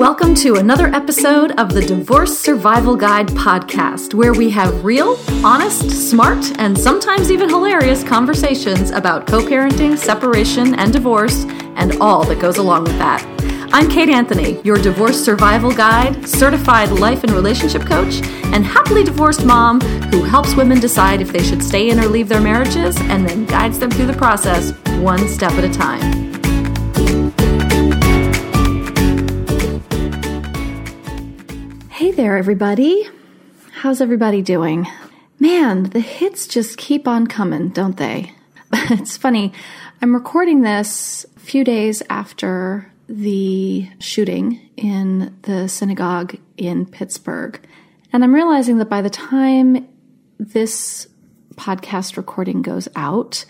Welcome to another episode of the Divorce Survival Guide podcast, where we have real, honest, smart, and sometimes even hilarious conversations about co parenting, separation, and divorce, and all that goes along with that. I'm Kate Anthony, your divorce survival guide, certified life and relationship coach, and happily divorced mom who helps women decide if they should stay in or leave their marriages and then guides them through the process one step at a time. There, everybody. How's everybody doing? Man, the hits just keep on coming, don't they? it's funny. I'm recording this a few days after the shooting in the synagogue in Pittsburgh. And I'm realizing that by the time this podcast recording goes out,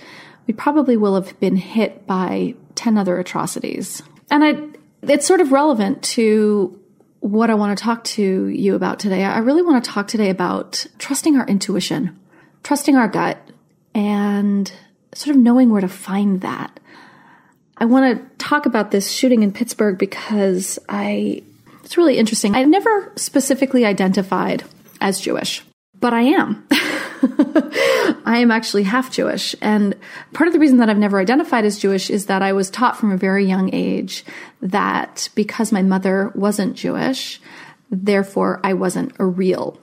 we probably will have been hit by 10 other atrocities. And I, it's sort of relevant to what I want to talk to you about today. I really want to talk today about trusting our intuition, trusting our gut, and sort of knowing where to find that. I want to talk about this shooting in Pittsburgh because I it's really interesting. I never specifically identified as Jewish, but I am. I am actually half Jewish. And part of the reason that I've never identified as Jewish is that I was taught from a very young age that because my mother wasn't Jewish, therefore I wasn't a real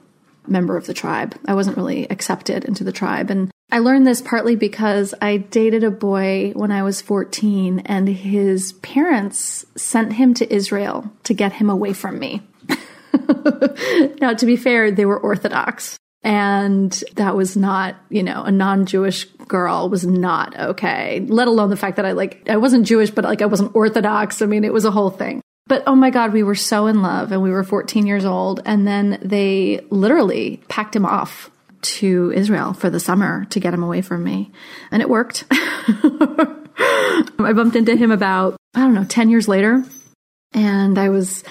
member of the tribe. I wasn't really accepted into the tribe. And I learned this partly because I dated a boy when I was 14 and his parents sent him to Israel to get him away from me. now, to be fair, they were Orthodox. And that was not, you know, a non Jewish girl was not okay, let alone the fact that I like, I wasn't Jewish, but like I wasn't Orthodox. I mean, it was a whole thing. But oh my God, we were so in love and we were 14 years old. And then they literally packed him off to Israel for the summer to get him away from me. And it worked. I bumped into him about, I don't know, 10 years later. And I was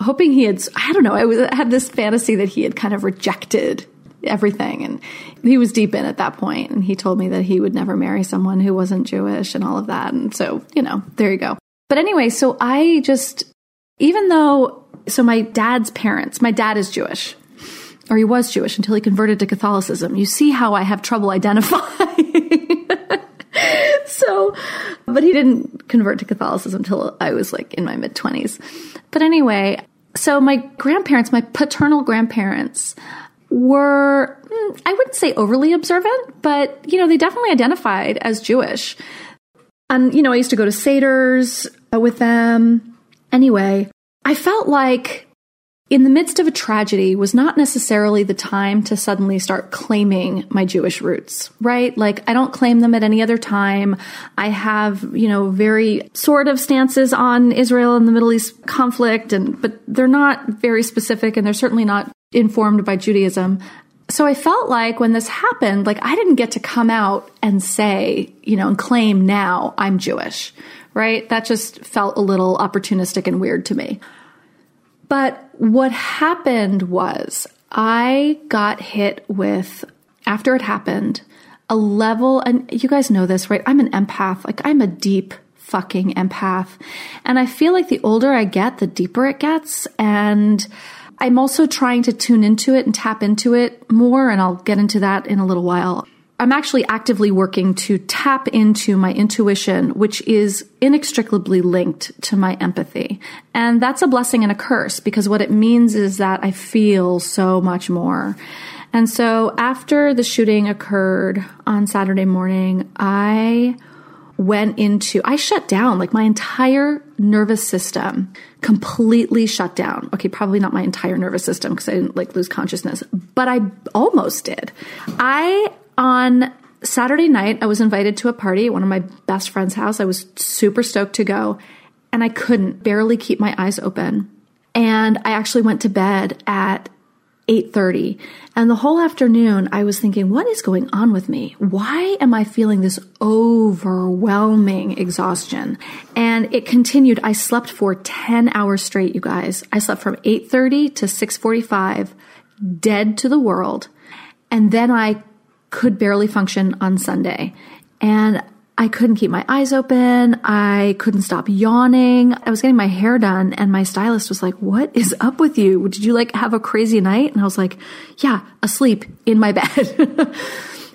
hoping he had, I don't know, I, was, I had this fantasy that he had kind of rejected everything. And he was deep in at that point, and he told me that he would never marry someone who wasn't Jewish and all of that. And so, you know, there you go. But anyway, so I just, even though, so my dad's parents, my dad is Jewish, or he was Jewish until he converted to Catholicism. You see how I have trouble identifying. so, but he didn't convert to Catholicism until I was like in my mid 20s. But anyway, so my grandparents, my paternal grandparents, were, hmm, I wouldn't say overly observant, but, you know, they definitely identified as Jewish. And, you know, I used to go to Seder's with them. Anyway, I felt like in the midst of a tragedy was not necessarily the time to suddenly start claiming my Jewish roots, right? Like I don't claim them at any other time. I have, you know, very sort of stances on Israel and the Middle East conflict and but they're not very specific and they're certainly not informed by Judaism. So I felt like when this happened, like I didn't get to come out and say, you know, and claim now I'm Jewish, right? That just felt a little opportunistic and weird to me. But what happened was I got hit with, after it happened, a level, and you guys know this, right? I'm an empath. Like I'm a deep fucking empath. And I feel like the older I get, the deeper it gets. And I'm also trying to tune into it and tap into it more, and I'll get into that in a little while. I'm actually actively working to tap into my intuition, which is inextricably linked to my empathy. And that's a blessing and a curse because what it means is that I feel so much more. And so after the shooting occurred on Saturday morning, I went into, I shut down like my entire nervous system completely shut down. Okay, probably not my entire nervous system because I didn't like lose consciousness, but I almost did. I, on Saturday night, I was invited to a party at one of my best friend's house. I was super stoked to go and I couldn't barely keep my eyes open. And I actually went to bed at 8:30 and the whole afternoon I was thinking what is going on with me? Why am I feeling this overwhelming exhaustion? And it continued. I slept for 10 hours straight you guys. I slept from 8:30 to 6:45 dead to the world. And then I could barely function on Sunday. And I couldn't keep my eyes open. I couldn't stop yawning. I was getting my hair done and my stylist was like, what is up with you? Did you like have a crazy night? And I was like, yeah, asleep in my bed.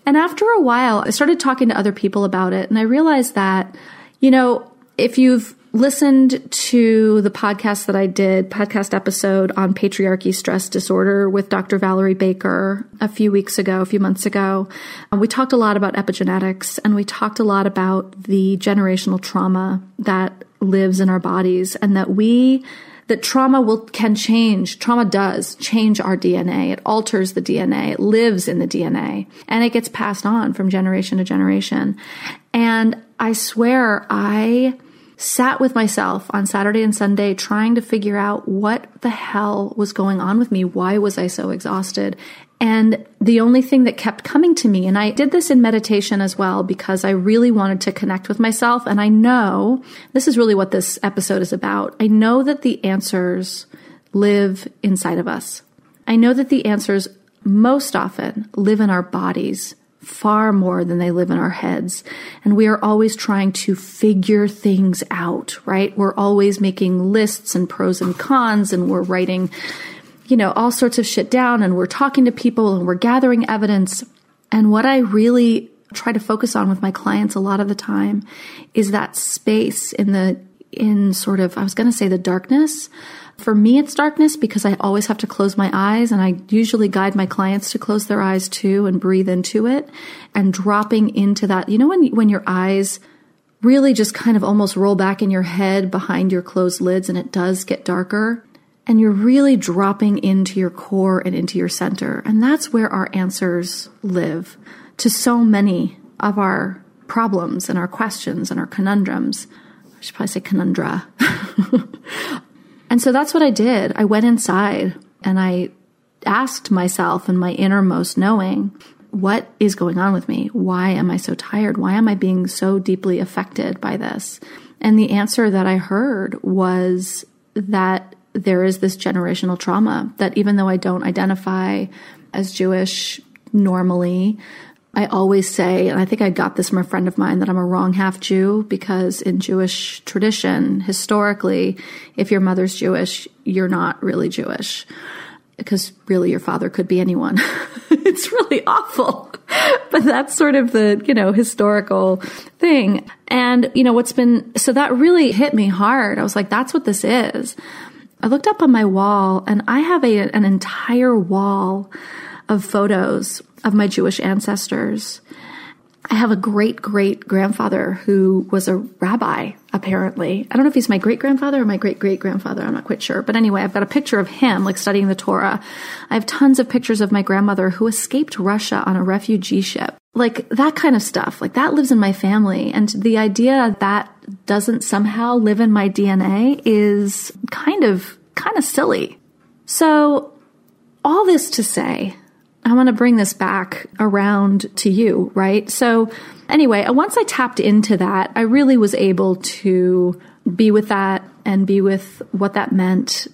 and after a while, I started talking to other people about it and I realized that, you know, if you've listened to the podcast that I did, podcast episode on patriarchy stress disorder with Dr. Valerie Baker a few weeks ago, a few months ago. We talked a lot about epigenetics and we talked a lot about the generational trauma that lives in our bodies and that we that trauma will can change trauma does change our dna it alters the dna it lives in the dna and it gets passed on from generation to generation and i swear i sat with myself on Saturday and Sunday trying to figure out what the hell was going on with me. Why was I so exhausted? And the only thing that kept coming to me, and I did this in meditation as well because I really wanted to connect with myself. And I know this is really what this episode is about. I know that the answers live inside of us. I know that the answers most often live in our bodies far more than they live in our heads. And we are always trying to figure things out, right? We're always making lists and pros and cons and we're writing, you know, all sorts of shit down and we're talking to people and we're gathering evidence. And what I really try to focus on with my clients a lot of the time is that space in the, in sort of, I was going to say the darkness for me, it's darkness because I always have to close my eyes, and I usually guide my clients to close their eyes too and breathe into it and dropping into that. You know, when, when your eyes really just kind of almost roll back in your head behind your closed lids and it does get darker, and you're really dropping into your core and into your center. And that's where our answers live to so many of our problems and our questions and our conundrums. I should probably say conundra. And so that's what I did. I went inside and I asked myself in my innermost knowing, what is going on with me? Why am I so tired? Why am I being so deeply affected by this? And the answer that I heard was that there is this generational trauma that even though I don't identify as Jewish normally, I always say, and I think I got this from a friend of mine, that I'm a wrong half Jew because in Jewish tradition, historically, if your mother's Jewish, you're not really Jewish because really your father could be anyone. it's really awful. but that's sort of the, you know, historical thing. And, you know, what's been, so that really hit me hard. I was like, that's what this is. I looked up on my wall and I have a, an entire wall of photos of my Jewish ancestors. I have a great great grandfather who was a rabbi, apparently. I don't know if he's my great grandfather or my great great grandfather. I'm not quite sure. But anyway, I've got a picture of him, like studying the Torah. I have tons of pictures of my grandmother who escaped Russia on a refugee ship. Like that kind of stuff. Like that lives in my family. And the idea that doesn't somehow live in my DNA is kind of, kind of silly. So all this to say, I want to bring this back around to you, right? So, anyway, uh, once I tapped into that, I really was able to be with that and be with what that meant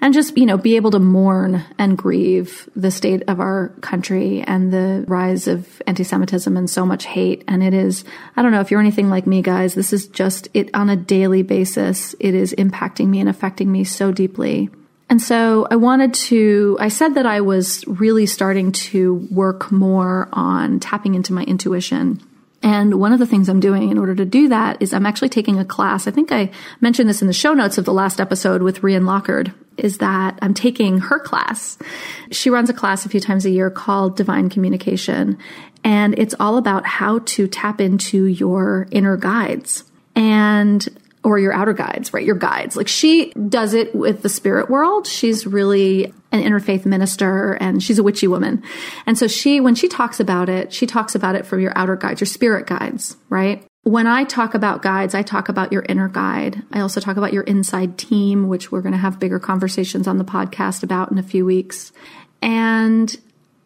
and just, you know, be able to mourn and grieve the state of our country and the rise of anti Semitism and so much hate. And it is, I don't know if you're anything like me, guys, this is just it on a daily basis. It is impacting me and affecting me so deeply. And so I wanted to, I said that I was really starting to work more on tapping into my intuition. And one of the things I'm doing in order to do that is I'm actually taking a class. I think I mentioned this in the show notes of the last episode with Rian Lockard, is that I'm taking her class. She runs a class a few times a year called Divine Communication. And it's all about how to tap into your inner guides. And or your outer guides, right? Your guides. Like she does it with the spirit world. She's really an interfaith minister and she's a witchy woman. And so she, when she talks about it, she talks about it from your outer guides, your spirit guides, right? When I talk about guides, I talk about your inner guide. I also talk about your inside team, which we're going to have bigger conversations on the podcast about in a few weeks. And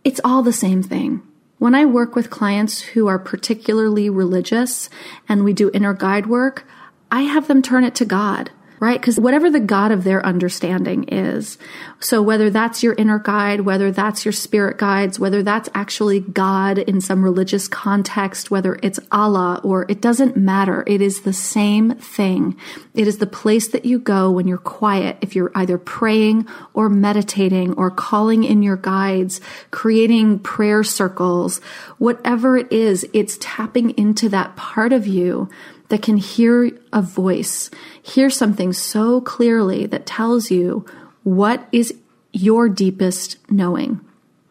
it's all the same thing. When I work with clients who are particularly religious and we do inner guide work, I have them turn it to God. right? Because whatever the God of their understanding is. So whether that's your inner guide, whether that's your spirit guides, whether that's actually God in some religious context, whether it's Allah or it doesn't matter. It is the same thing. It is the place that you go when you're quiet. If you're either praying or meditating or calling in your guides, creating prayer circles, whatever it is, it's tapping into that part of you that can hear a voice, hear something so clearly that tells you what is your deepest knowing.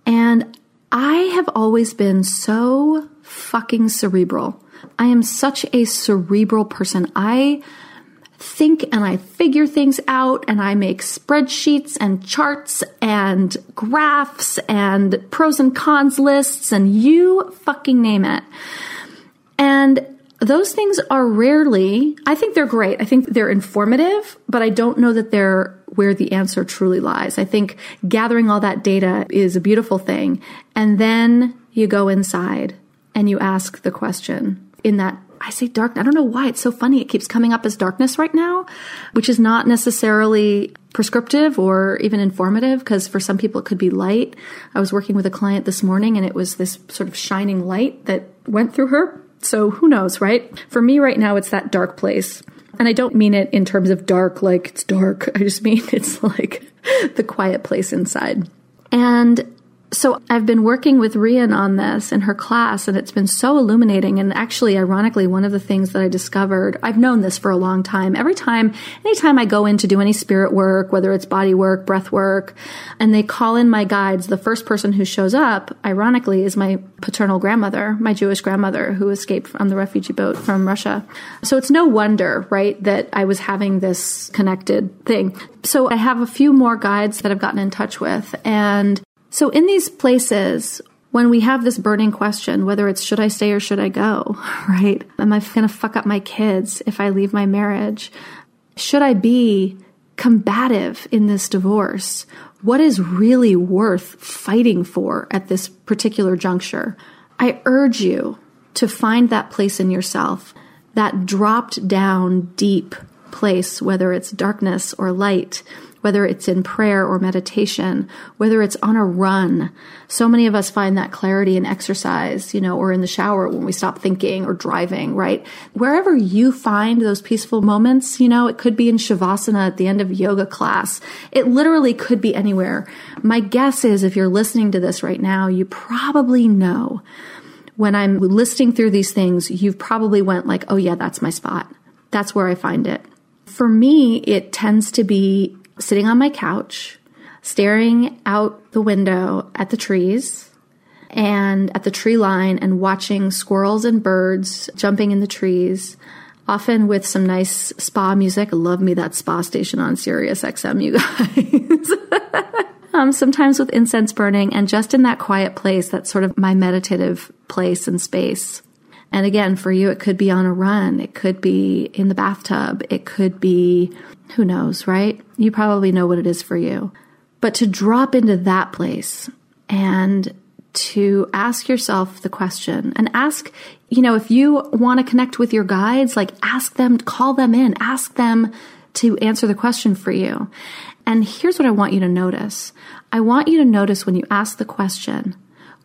And I have always been so fucking cerebral. I am such a cerebral person. I think and I figure things out and I make spreadsheets and charts and graphs and pros and cons lists and you fucking name it. And those things are rarely, I think they're great. I think they're informative, but I don't know that they're where the answer truly lies. I think gathering all that data is a beautiful thing. And then you go inside and you ask the question in that I say dark. I don't know why it's so funny. It keeps coming up as darkness right now, which is not necessarily prescriptive or even informative because for some people it could be light. I was working with a client this morning and it was this sort of shining light that went through her so who knows, right? For me right now, it's that dark place. And I don't mean it in terms of dark, like it's dark. I just mean it's like the quiet place inside. And so I've been working with Rian on this in her class, and it's been so illuminating. And actually, ironically, one of the things that I discovered, I've known this for a long time. Every time, anytime I go in to do any spirit work, whether it's body work, breath work, and they call in my guides, the first person who shows up, ironically, is my paternal grandmother, my Jewish grandmother who escaped on the refugee boat from Russia. So it's no wonder, right, that I was having this connected thing. So I have a few more guides that I've gotten in touch with, and so, in these places, when we have this burning question, whether it's should I stay or should I go, right? Am I going to fuck up my kids if I leave my marriage? Should I be combative in this divorce? What is really worth fighting for at this particular juncture? I urge you to find that place in yourself, that dropped down deep place, whether it's darkness or light whether it's in prayer or meditation, whether it's on a run. So many of us find that clarity in exercise, you know, or in the shower when we stop thinking or driving, right? Wherever you find those peaceful moments, you know, it could be in Shavasana at the end of yoga class. It literally could be anywhere. My guess is if you're listening to this right now, you probably know when I'm listing through these things, you've probably went like, oh yeah, that's my spot. That's where I find it. For me, it tends to be sitting on my couch, staring out the window at the trees and at the tree line and watching squirrels and birds jumping in the trees, often with some nice spa music. Love me that spa station on Sirius XM, you guys. um, sometimes with incense burning and just in that quiet place, that's sort of my meditative place and space. And again, for you, it could be on a run. It could be in the bathtub. It could be who knows, right? You probably know what it is for you. But to drop into that place and to ask yourself the question and ask, you know, if you want to connect with your guides, like ask them, call them in, ask them to answer the question for you. And here's what I want you to notice. I want you to notice when you ask the question,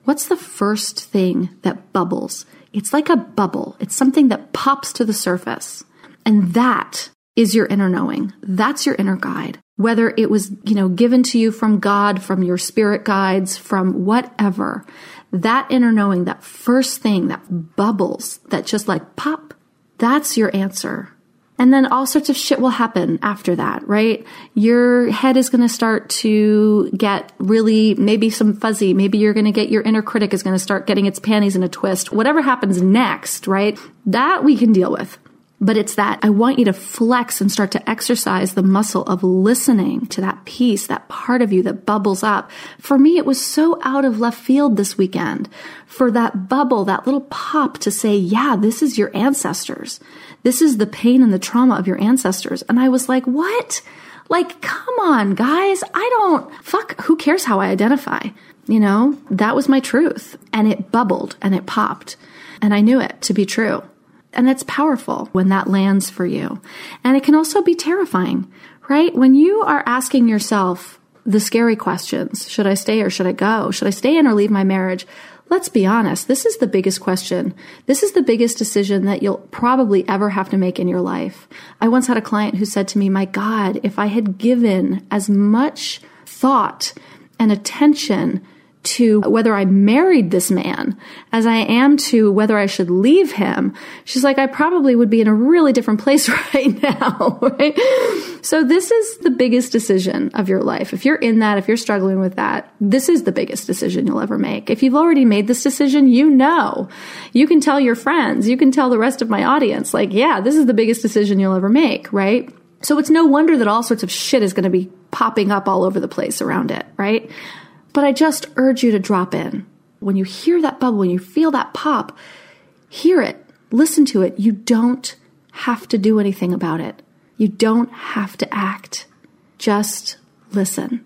what's the first thing that bubbles? It's like a bubble. It's something that pops to the surface. And that is your inner knowing. That's your inner guide. Whether it was, you know, given to you from God, from your spirit guides, from whatever, that inner knowing, that first thing that bubbles, that just like pop, that's your answer. And then all sorts of shit will happen after that, right? Your head is going to start to get really, maybe some fuzzy. Maybe you're going to get your inner critic is going to start getting its panties in a twist. Whatever happens next, right? That we can deal with. But it's that I want you to flex and start to exercise the muscle of listening to that piece, that part of you that bubbles up. For me, it was so out of left field this weekend for that bubble, that little pop to say, yeah, this is your ancestors. This is the pain and the trauma of your ancestors. And I was like, what? Like, come on, guys. I don't, fuck, who cares how I identify? You know, that was my truth. And it bubbled and it popped. And I knew it to be true. And it's powerful when that lands for you. And it can also be terrifying, right? When you are asking yourself the scary questions should I stay or should I go? Should I stay in or leave my marriage? Let's be honest, this is the biggest question. This is the biggest decision that you'll probably ever have to make in your life. I once had a client who said to me, My God, if I had given as much thought and attention to whether I married this man as I am to whether I should leave him. She's like, I probably would be in a really different place right now, right? So this is the biggest decision of your life. If you're in that, if you're struggling with that, this is the biggest decision you'll ever make. If you've already made this decision, you know. You can tell your friends, you can tell the rest of my audience, like, yeah, this is the biggest decision you'll ever make, right? So it's no wonder that all sorts of shit is going to be popping up all over the place around it, right? But I just urge you to drop in. When you hear that bubble, when you feel that pop, hear it, listen to it. You don't have to do anything about it. You don't have to act. Just listen.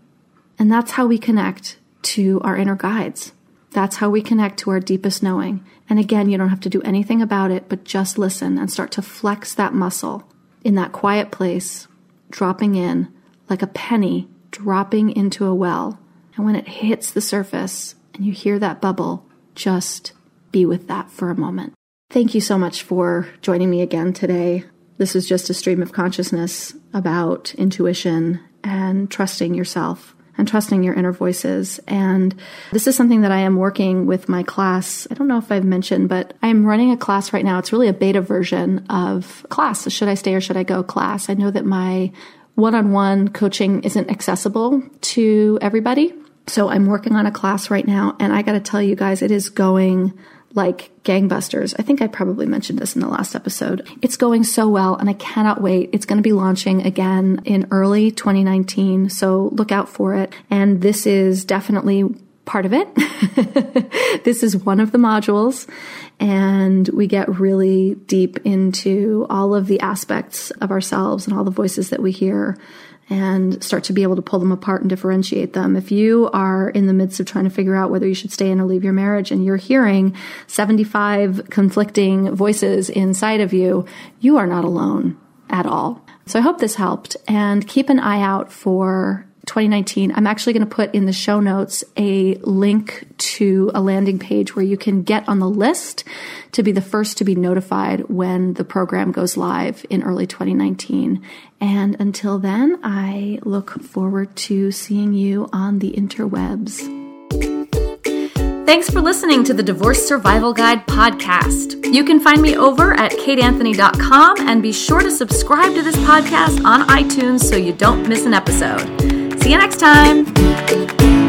And that's how we connect to our inner guides. That's how we connect to our deepest knowing. And again, you don't have to do anything about it, but just listen and start to flex that muscle in that quiet place, dropping in like a penny dropping into a well and when it hits the surface and you hear that bubble, just be with that for a moment. Thank you so much for joining me again today. This is just a stream of consciousness about intuition and trusting yourself and trusting your inner voices. And this is something that I am working with my class. I don't know if I've mentioned, but I'm running a class right now. It's really a beta version of class. Should I stay or should I go class? I know that my one on one coaching isn't accessible to everybody. So I'm working on a class right now, and I got to tell you guys, it is going like gangbusters. I think I probably mentioned this in the last episode. It's going so well, and I cannot wait. It's going to be launching again in early 2019, so look out for it. And this is definitely part of it. this is one of the modules, and we get really deep into all of the aspects of ourselves and all the voices that we hear and start to be able to pull them apart and differentiate them. If you are in the midst of trying to figure out whether you should stay in or leave your marriage and you're hearing 75 conflicting voices inside of you, you are not alone at all. So I hope this helped and keep an eye out for 2019, I'm actually going to put in the show notes a link to a landing page where you can get on the list to be the first to be notified when the program goes live in early 2019. And until then, I look forward to seeing you on the interwebs. Thanks for listening to the Divorce Survival Guide podcast. You can find me over at kateanthony.com and be sure to subscribe to this podcast on iTunes so you don't miss an episode. See you next time.